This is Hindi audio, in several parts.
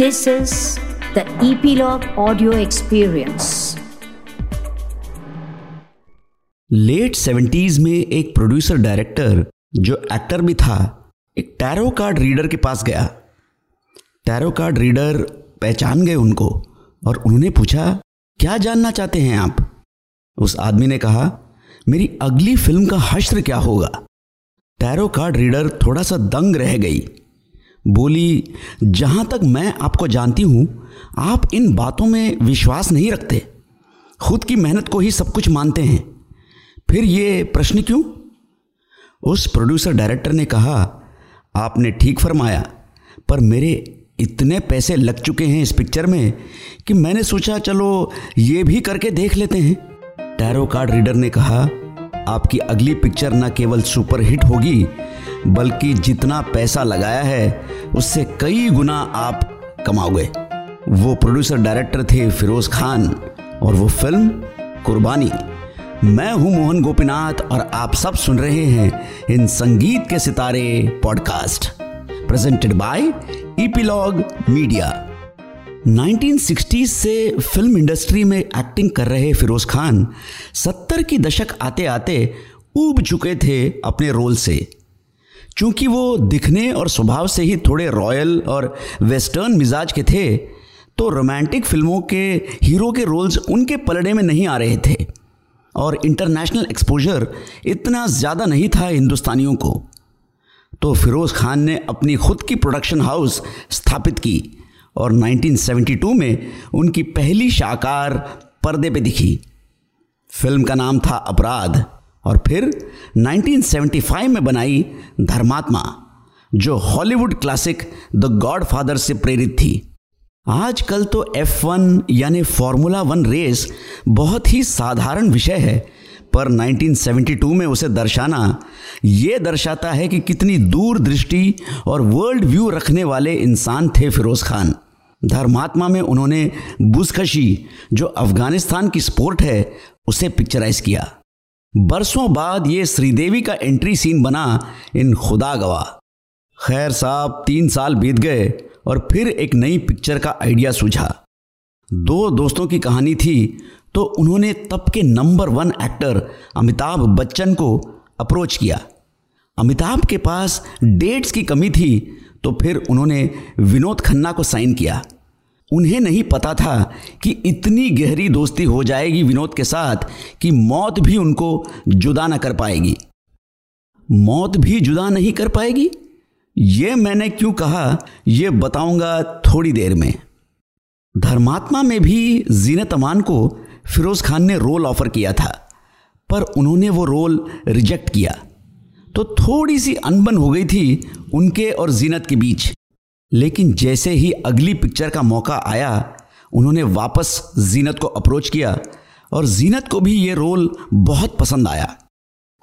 This is the Epilogue Audio Experience. Late seventies में एक प्रोड्यूसर डायरेक्टर जो एक्टर भी था, एक टैरो कार्ड रीडर के पास गया। टैरो कार्ड रीडर पहचान गए उनको और उन्होंने पूछा, क्या जानना चाहते हैं आप? उस आदमी ने कहा, मेरी अगली फ़िल्म का हश्र क्या होगा? टैरो कार्ड रीडर थोड़ा सा दंग रह गई। बोली, जहाँ तक मैं आपको जानती हूँ, आप इन बातों में विश्वास नहीं रखते। खुद की मेहनत को ही सब कुछ मानते हैं। फिर ये प्रश्न क्यों? उस प्रोड्यूसर डायरेक्टर ने कहा, आपने ठीक फरमाया, पर मेरे इतने पैसे लग चुके हैं इस पिक्चर में कि मैंने सोचा, चलो ये भी करके देख लेते हैं। टैरो कार्ड रीडर ने कहा, आपकी अगली पिक्चर न केवल सुपरहिट होगी बल्कि जितना पैसा लगाया है, उससे कई गुना आप कमाओगे। वो प्रोड्यूसर डायरेक्टर थे फिरोज खान और वो फ़िल्म कुर्बानी। मैं हूँ मोहन गोपीनाथ और आप सब सुन रहे हैं इन संगीत के सितारे podcast presented by Epilogue Media 1960s से फ़िल्म इंडस्ट्री में एक्टिंग कर रहे फिरोज खान 70 की दशक आते आते ऊब चुके थे अपने रोल से। चूँकि वो दिखने और स्वभाव से ही थोड़े रॉयल और वेस्टर्न मिजाज के थे तो रोमांटिक फ़िल्मों के, हीरो के रोल्स उनके पलड़े में नहीं आ रहे थे। और इंटरनेशनल एक्सपोजर इतना ज़्यादा नहीं था हिंदुस्तानियों को। तो फिरोज़ खान ने अपनी खुद की प्रोडक्शन हाउस स्थापित की और 1972 में उनकी पहली शाकार पर्दे पे दिखी। फ़िल्म का नाम था अपराध। और फिर 1975 में बनाई धर्मात्मा, जो Hollywood classic the Godfather से प्रेरित थी। आजकल तो F1 यानी फॉर्मूला वन रेस बहुत ही साधारण विषय है, पर 1972 में उसे दर्शाना, ये दर्शाता है कि कितनी दूर दृष्टि और वर्ल्ड व्यू रखने वाले इंसान थे फिरोज खान। धर्मात्मा में उन्होंने बुजकशी जो अफ़गानिस्तान की स्पोर्ट है, उसे पिक्चराइज किया। बरसों बाद ये श्रीदेवी का एंट्री सीन बना इन खुदा गवा खैर साहब, तीन साल बीत गए और फिर एक नई पिक्चर का आइडिया सूझा। दो दोस्तों की कहानी थी तो उन्होंने तब के number one actor Amitabh Bachchan को अप्रोच किया। अमिताभ के पास डेट्स की कमी थी तो फिर उन्होंने विनोद खन्ना को साइन किया। उन्हें नहीं पता था कि इतनी गहरी दोस्ती हो जाएगी विनोद के साथ कि मौत भी उनको जुदा ना कर पाएगी। मौत भी जुदा नहीं कर पाएगी? ये मैंने क्यों कहा? यह बताऊँगा थोड़ी देर में। धर्मात्मा में भी जीनत अमान को फिरोज खान ने रोल ऑफ़र किया था, पर उन्होंने वो रोल रिजेक्ट किया। तो थोड़ी सी अनबन हो गई थी उनके और जीनत के बीच। लेकिन जैसे ही अगली पिक्चर का मौका आया, उन्होंने वापस जीनत को अप्रोच किया और जीनत को भी ये रोल बहुत पसंद आया।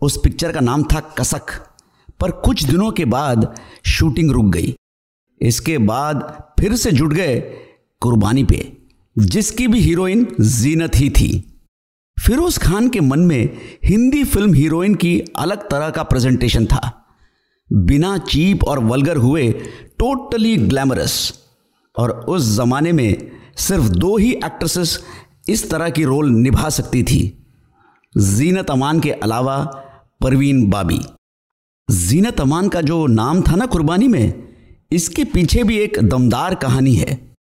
उस पिक्चर का नाम था कसक, पर कुछ दिनों के बाद शूटिंग रुक गई। इसके बाद फिर से जुट गए कुर्बानी पे, जिसकी भी हीरोइन जीनत ही थी। फिरोज खान के मन में हिंदी फ़िल्म हीरोइन की अलग तरह का प्रेजेंटेशन था। बिना चीप और वलगर हुए टोटली ग्लैमरस। और उस जमाने में सिर्फ़ दो ही एक्ट्रेसेस इस तरह की रोल निभा सकती थी। जीनत अमान के अलावा परवीन बाबी। जीनत अमान का जो नाम था ना कुर्बानी में, इसके पीछे भी एक दमदार कहानी है।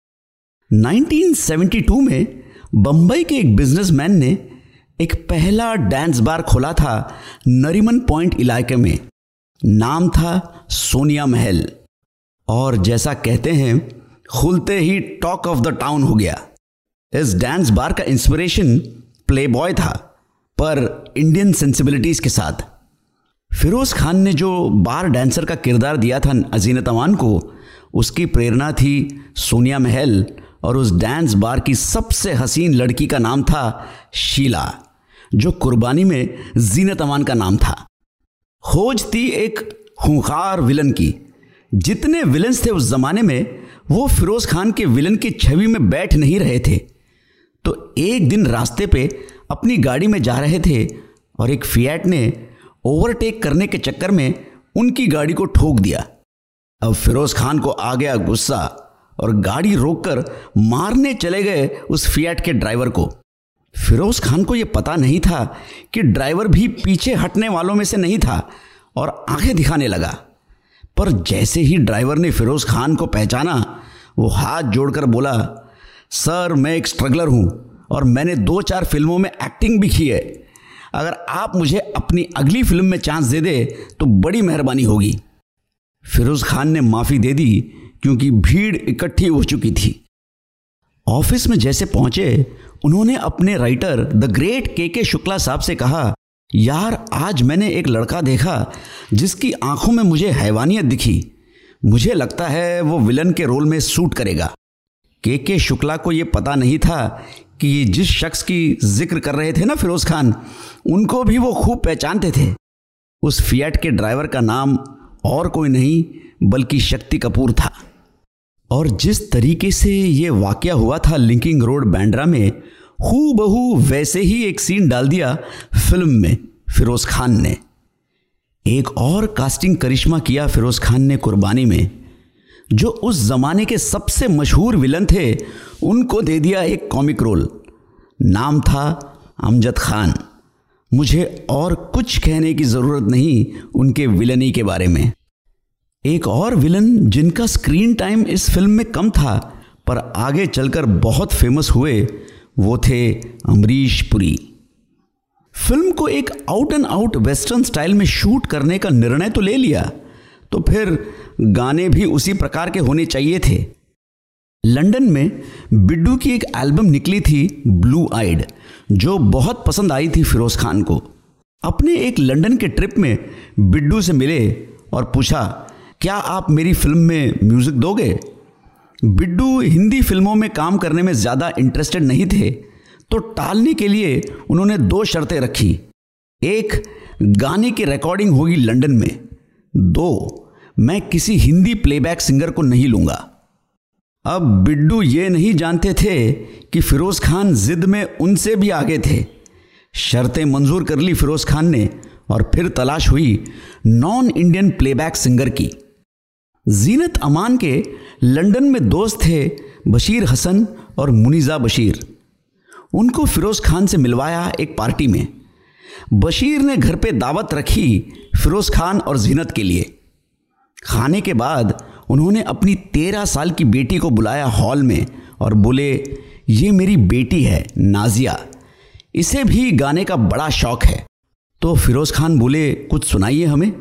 1972 में बंबई के एक बिजनेसमैन ने एक पहला डांस बार खोला था नरीमन पॉइंट इलाके में। नाम था सोनिया महल। और जैसा कहते हैं, खुलते ही टॉक ऑफ़ द टाउन हो गया। इस डांस बार का इंस्पिरेशन प्ले बॉय था, पर इंडियन सेंसिबिलिटीज के साथ। फिरोज खान ने जो बार डांसर का किरदार दिया था अजीन अमान को, उसकी प्रेरणा थी सोनिया महल और उस डांस बार की सबसे हसीन लड़की का नाम था शीला, जो कुर्बानी में जीनत अमान का नाम था। खोज थी एक खूंखार विलन की जितने विलन्स थे उस जमाने में, वो फिरोज खान के विलन की छवि में बैठ नहीं रहे थे। तो एक दिन रास्ते पे अपनी गाड़ी में जा रहे थे और एक फियाट ने ओवरटेक करने के चक्कर में उनकी गाड़ी को ठोक दिया। अब फिरोज खान को आ गया गुस्सा और गाड़ी रोककर मारने चले गए उस फियाट के ड्राइवर को। फिरोज खान को यह पता नहीं था कि ड्राइवर भी पीछे हटने वालों में से नहीं था और आँखें दिखाने लगा। पर जैसे ही ड्राइवर ने फिरोज खान को पहचाना, वो हाथ जोड़कर बोला, सर, मैं एक स्ट्रगलर हूँ और मैंने दो चार फ़िल्मों में एक्टिंग भी की है। अगर आप मुझे अपनी अगली फ़िल्म में चांस दे दे तो बड़ी मेहरबानी होगी। फिरोज खान ने माफ़ी दे दी, क्योंकि भीड़ इकट्ठी हो चुकी थी। ऑफ़िस में जैसे पहुँचे, उन्होंने अपने राइटर द ग्रेट के के शुक्ला साहब से कहा यार, आज मैंने एक लड़का देखा जिसकी आँखों में मुझे हैवानियत दिखी। मुझे लगता है वो विलन के रोल में सूट करेगा। के के शुक्ला को यह पता नहीं था कि जिस शख्स की ज़िक्र कर रहे थे ना फिरोज खान, उनको भी वो खूब पहचानते थे। उस फियट के ड्राइवर का नाम और कोई नहीं, बल्कि शक्ति कपूर था। और जिस तरीके से ये वाक्य हुआ था लिंकिंग रोड बैंड्रा में हु बहू वैसे ही एक सीन डाल दिया फ़िल्म में, फिरोज खान ने। एक और कास्टिंग करिश्मा किया फिरोज खान ने कुर्बानी में, जो उस जमाने के सबसे मशहूर विलन थे, उनको दे दिया एक कॉमिक रोल नाम था अमजद खान। मुझे और कुछ कहने की ज़रूरत नहीं उनके विलनी के बारे में। एक और विलन जिनका स्क्रीन टाइम इस फ़िल्म में कम था, पर आगे चलकर बहुत फ़ेमस हुए वो थे अमरीश पुरी। फ़िल्म को एक out and out western style में शूट करने का निर्णय तो ले लिया तो फिर गाने भी उसी प्रकार के होने चाहिए थे। लंदन में बिड्डू की एक एल्बम निकली थी ब्लू आइड जो बहुत पसंद आई थी फिरोज खान को। अपने एक लंदन के ट्रिप में बिड्डू से मिले और पूछा, क्या आप मेरी फ़िल्म में म्यूज़िक दोगे? बिड्डू हिंदी फ़िल्मों में काम करने में ज़्यादा इंटरेस्टेड नहीं थे तो टालने के लिए उन्होंने दो शर्तें रखी। एक, गाने की रिकॉर्डिंग होगी लंदन में। दो, मैं किसी हिंदी प्लेबैक सिंगर को नहीं लूँगा। अब बिड्डू ये नहीं जानते थे कि फिरोज खान जिद में उनसे भी आगे थे। शर्तें मंजूर कर ली फिरोज खान ने और फिर तलाश हुई नॉन इंडियन प्लेबैक सिंगर की। जीनत अमान के लंदन में दोस्त थे बशीर हसन और मुनीजा बशीर। उनको फिरोज खान से मिलवाया एक पार्टी में। बशीर ने घर पे दावत रखी फिरोज खान और जीनत के लिए। खाने के बाद उन्होंने अपनी तेरह साल की बेटी को बुलाया हॉल में और बोले, ये मेरी बेटी है, नाजिया। इसे भी गाने का बड़ा शौक है। तो फिरोज खान बोले, कुछ सुनाइए हमें।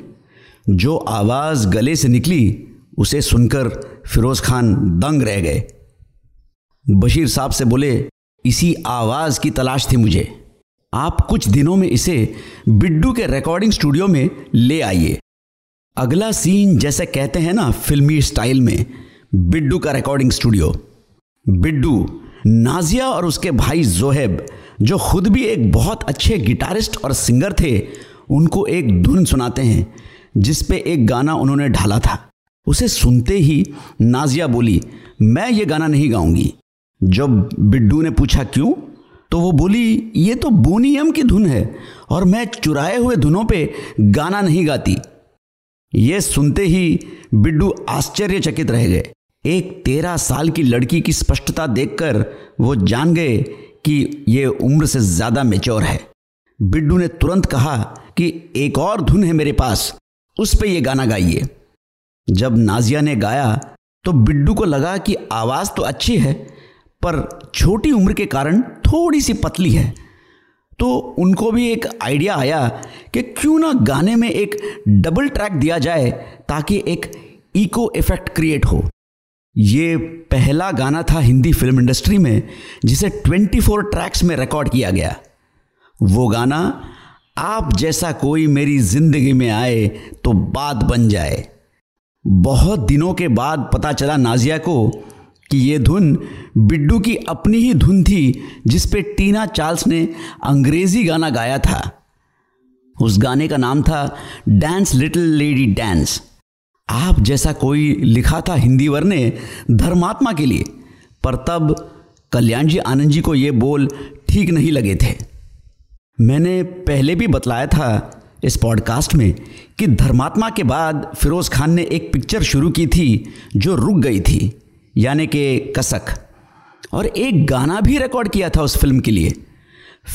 जो आवाज़ गले से निकली उसे सुनकर फिरोज खान दंग रह गए। बशीर साहब से बोले, इसी आवाज़ की तलाश थी मुझे। आप कुछ दिनों में इसे बिड्डू के रिकॉर्डिंग स्टूडियो में ले आइए। अगला सीन जैसे कहते हैं ना फिल्मी स्टाइल में, बिड्डू का रिकॉर्डिंग स्टूडियो बिड्डू, नाजिया और उसके भाई जोहेब, जो खुद भी एक बहुत अच्छे गिटारिस्ट और सिंगर थे, उनको एक धुन सुनाते हैं, जिस पे एक गाना उन्होंने ढाला था। उसे सुनते ही नाजिया बोली, मैं ये गाना नहीं गाऊँगी। जब बिड्डू ने पूछा, क्यों? तो वो बोली, ये तो बोनीयम की धुन है और मैं चुराए हुए धुनों पे गाना नहीं गाती। ये सुनते ही बिड्डू आश्चर्यचकित रह गए। एक तेरह साल की लड़की की स्पष्टता देखकर वो जान गए कि ये उम्र से ज़्यादा मेच्योर है। बिड्डू ने तुरंत कहा कि, एक और धुन है मेरे पास, उस पर यह गाना गाइए। जब नाजिया ने गाया तो बिड्डू को लगा कि आवाज़ तो अच्छी है, पर छोटी उम्र के कारण थोड़ी सी पतली है। तो उनको भी एक आइडिया आया कि क्यों ना गाने में एक डबल ट्रैक दिया जाए, ताकि एक इको इफ़ेक्ट क्रिएट हो। ये पहला गाना था हिंदी फ़िल्म इंडस्ट्री में, जिसे 24 ट्रैक्स में रिकॉर्ड किया गया। वो गाना, आप जैसा कोई मेरी ज़िंदगी में आए तो बात बन जाए। बहुत दिनों के बाद पता चला नाजिया को कि ये धुन बिड्डू की अपनी ही धुन थी, जिस पे टीना चार्ल्स ने अंग्रेज़ी गाना गाया था। उस गाने का नाम था डांस लिटिल लेडी डांस आप जैसा कोई लिखा था हिंदी वर ने धर्मात्मा के लिए, पर तब कल्याण जी आनंद जी को ये बोल ठीक नहीं लगे थे। मैंने पहले भी बतलाया था इस पॉडकास्ट में कि धर्मात्मा के बाद फिरोज खान ने एक पिक्चर शुरू की थी जो रुक गई थी, यानी कि कसक। और एक गाना भी रिकॉर्ड किया था उस फ़िल्म के लिए।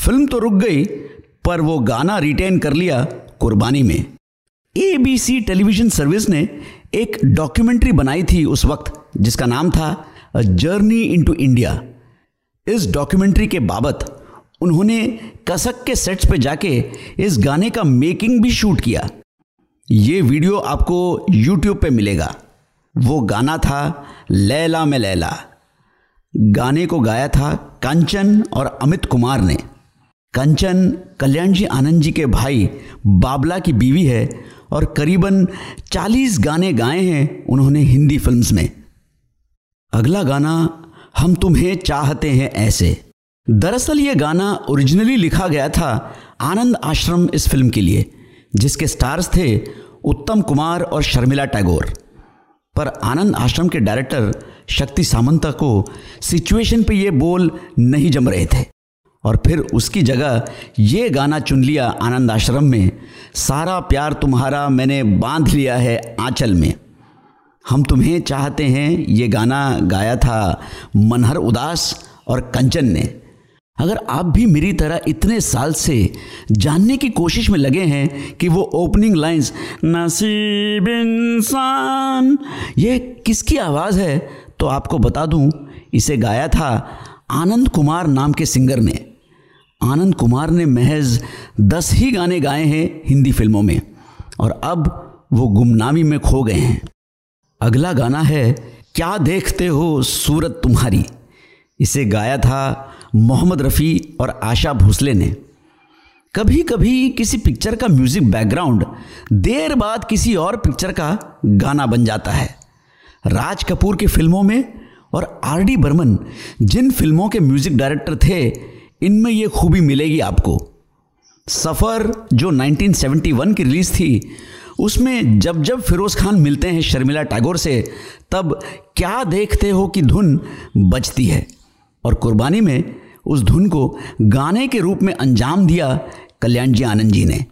फ़िल्म तो रुक गई, पर वो गाना रिटेन कर लिया कुर्बानी में। A B C television service ने एक डॉक्यूमेंट्री बनाई थी उस वक्त, जिसका नाम था जर्नी इनटू इंडिया इस डॉक्यूमेंट्री के बाबत उन्होंने कसक के सेट्स पे जाके इस गाने का मेकिंग भी शूट किया। ये वीडियो आपको यूट्यूब पे मिलेगा। वो गाना था लैला में लैला। गाने को गाया था कंचन और अमित कुमार ने। कंचन, कल्याण जी आनंद जी के भाई बाबला की बीवी है और करीबन 40 गाने गाए हैं उन्होंने हिंदी फिल्म्स में। अगला गाना, हम तुम्हें चाहते हैं ऐसे। दरअसल ये गाना ओरिजिनली लिखा गया था आनंद आश्रम इस फ़िल्म के लिए, जिसके स्टार्स थे उत्तम कुमार और शर्मिला टैगोर। पर आनंद आश्रम के डायरेक्टर शक्ति सामंता को सिचुएशन पे ये बोल नहीं जम रहे थे। और फिर उसकी जगह ये गाना चुन लिया आनंद आश्रम में, सारा प्यार तुम्हारा मैंने बाँध लिया है आंचल में। हम तुम्हें चाहते हैं ये गाना गाया था मनहर उदास और कंचन ने। अगर आप भी मेरी तरह इतने साल से जानने की कोशिश में लगे हैं कि वो ओपनिंग लाइंस नसीब इंसान ये किसकी आवाज़ है तो आपको बता दूँ, इसे गाया था आनंद कुमार नाम के सिंगर ने। आनंद कुमार ने महज दस ही गाने गाए हैं हिंदी फ़िल्मों में, और अब वो गुमनामी में खो गए हैं। अगला गाना है, क्या देखते हो सूरत तुम्हारी? इसे गाया था मोहम्मद रफ़ी और आशा भोसले ने। कभी कभी किसी पिक्चर का म्यूज़िक बैकग्राउंड देर बाद किसी और पिक्चर का गाना बन जाता है। राज कपूर की फ़िल्मों में और आर डी बर्मन, जिन फ़िल्मों के म्यूज़िक डायरेक्टर थे, इनमें ये खूबी मिलेगी आपको। सफ़र, जो 1971 की रिलीज़ थी, उसमें जब जब फिरोज खान मिलते हैं शर्मिला टैगोर से, तब क्या देखते हो कि धुन बजती है? और कुर्बानी में उस धुन को गाने के रूप में अंजाम दिया कल्याण जी आनंद जी ने।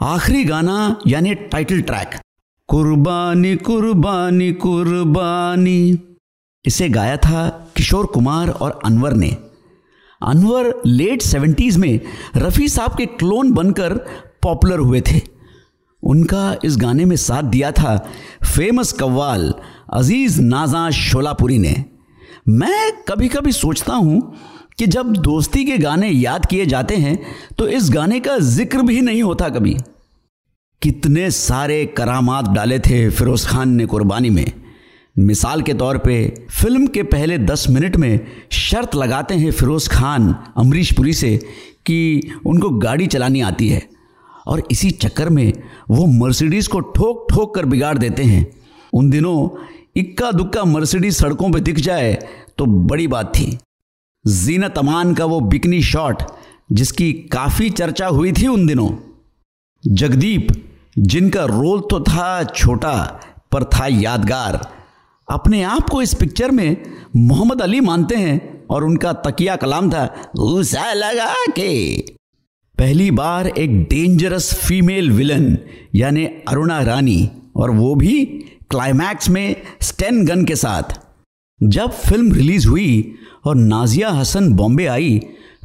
आखिरी गाना, यानी टाइटल ट्रैक कुर्बानी कुर्बानी कुर्बानी। इसे गाया था किशोर कुमार और अनवर ने। अनवर लेट सेवेंटीज में रफ़ी साहब के क्लोन बनकर पॉपुलर हुए थे। उनका इस गाने में साथ दिया था फ़ेमस कव्वाल अज़ीज़ नाजा शोलापुरी ने। मैं कभी कभी सोचता हूँ कि जब दोस्ती के गाने याद किए जाते हैं तो इस गाने का ज़िक्र भी नहीं होता कभी। कितने सारे करामात डाले थे फिरोज खान ने कुर्बानी में। मिसाल के तौर पे, फ़िल्म के पहले दस मिनट में शर्त लगाते हैं फिरोज खान अमरीश पुरी से कि उनको गाड़ी चलानी आती है। और इसी चक्कर में वो मर्सिडीज़ को ठोक ठोक कर बिगाड़ देते हैं। उन दिनों इक्का दुक्का मर्सिडीज सड़कों पर दिख जाए तो बड़ी बात थी। जीनत अमान का वो बिकनी शॉट, जिसकी काफ़ी चर्चा हुई थी उन दिनों। जगदीप, जिनका रोल तो था छोटा, पर था यादगार, अपने आप को इस पिक्चर में मोहम्मद अली मानते हैं और उनका तकिया कलाम था उसा लगा के। पहली बार एक डेंजरस फीमेल विलन यानी अरुणा रानी, और वो भी क्लाइमैक्स में स्टेन गन के साथ। जब फ़िल्म रिलीज़ हुई और नाजिया हसन बॉम्बे आई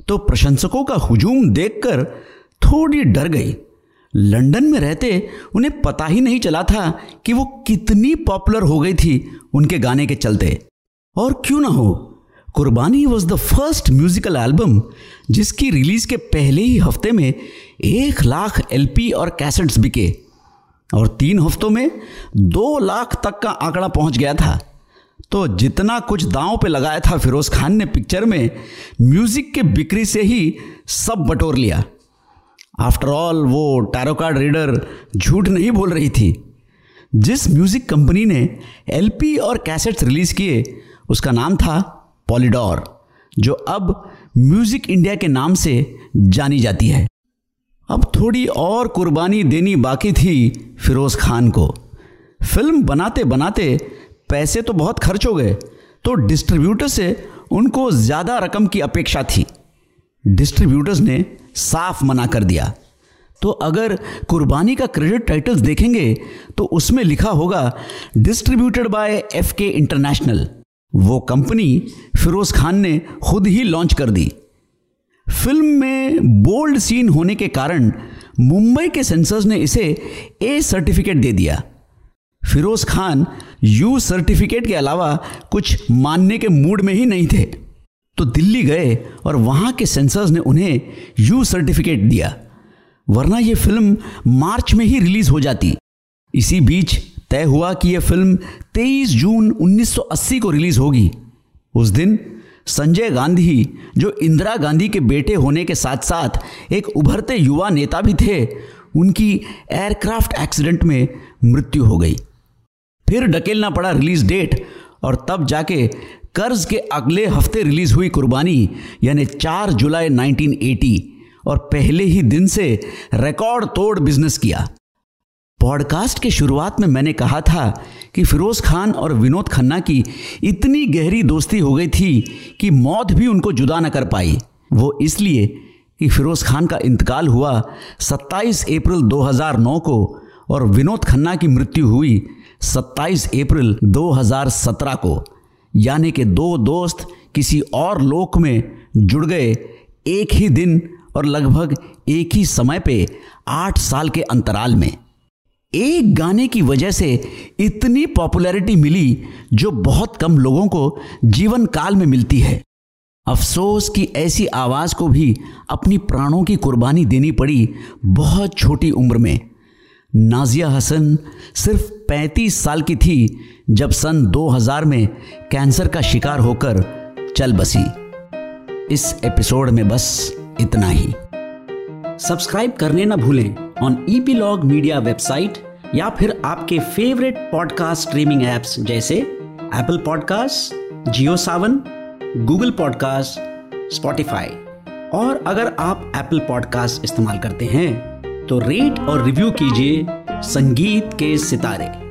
तो प्रशंसकों का हुजूम देखकर थोड़ी डर गई। लंदन में रहते उन्हें पता ही नहीं चला था कि वो कितनी पॉपुलर हो गई थी उनके गाने के चलते। और क्यों ना हो, Qurbani was the first musical album जिसकी रिलीज़ के पहले ही हफ़्ते में एक लाख एलपी और कैसेट्स बिके। और तीन हफ्तों में दो लाख तक का आंकड़ा पहुँच गया था। तो जितना कुछ दांव पे लगाया था फिरोज खान ने पिक्चर में, म्यूज़िक के बिक्री से ही सब बटोर लिया। आफ्टर ऑल वो टैरो कार्ड रीडर झूठ नहीं बोल रही थी। जिस म्यूज़िक कंपनी ने एलपी और कैसेट्स रिलीज़ किए, उसका नाम था पॉलीडोर जो अब म्यूज़िक इंडिया के नाम से जानी जाती है। अब थोड़ी और कुर्बानी देनी बाकी थी फिरोज खान को। फ़िल्म बनाते बनाते पैसे तो बहुत खर्च हो गए तो डिस्ट्रीब्यूटर से उनको ज़्यादा रकम की अपेक्षा थी। डिस्ट्रीब्यूटर्स ने साफ़ मना कर दिया। तो अगर कुर्बानी का क्रेडिट टाइटल्स देखेंगे तो उसमें लिखा होगा, distributed by F K International. वो कंपनी फिरोज खान ने खुद ही लॉन्च कर दी। फ़िल्म में बोल्ड सीन होने के कारण मुंबई के सेंसर्स ने इसे ए सर्टिफिकेट दे दिया। फिरोज खान यू सर्टिफिकेट के अलावा कुछ मानने के मूड में ही नहीं थे। तो दिल्ली गए और वहाँ के सेंसर्स ने उन्हें यू सर्टिफिकेट दिया। वरना यह फ़िल्म मार्च में ही रिलीज़ हो जाती। इसी बीच तय हुआ कि यह फ़िल्म 23 जून 1980 को रिलीज़ होगी। उस दिन संजय गांधी, जो इंदिरा गांधी के बेटे होने के साथ साथ एक उभरते युवा नेता भी थे, उनकी एयरक्राफ्ट एक्सीडेंट में मृत्यु हो गई। फिर ढकेलना पड़ा रिलीज़ डेट और तब जाके कर्ज के अगले हफ़्ते रिलीज़ हुई कुर्बानी, यानी 4 जुलाई 1980 और पहले ही दिन से रिकॉर्ड तोड़ बिज़नेस किया। पॉडकास्ट के शुरुआत में मैंने कहा था कि फिरोज खान और विनोद खन्ना की इतनी गहरी दोस्ती हो गई थी कि मौत भी उनको जुदा न कर पाई। वो इसलिए कि फिरोज खान का इंतकाल हुआ 27 अप्रैल 2009 को और विनोद खन्ना की मृत्यु हुई 27 अप्रैल 2017 को। यानी कि दो दोस्त किसी और लोक में जुड़ गए एक ही दिन और लगभग एक ही समय पे आठ साल के अंतराल में। एक गाने की वजह से इतनी पॉपुलैरिटी मिली जो बहुत कम लोगों को जीवन काल में मिलती है। अफसोस कि ऐसी आवाज़ को भी अपनी प्राणों की कुर्बानी देनी पड़ी बहुत छोटी उम्र में। नाजिया हसन सिर्फ़ 35 साल की थी जब सन 2000 में कैंसर का शिकार होकर चल बसी। इस एपिसोड में बस इतना ही। सब्सक्राइब करने ना भूलें। ऑन ईपीलॉग मीडिया वेबसाइट या फिर आपके फेवरेट पॉडकास्ट स्ट्रीमिंग एप्स जैसे Apple podcast Jio Saavn Google podcast Spotify और अगर आप एप्पल पॉडकास्ट इस्तेमाल करते हैं तो रेट और रिव्यू कीजिए संगीत के सितारे।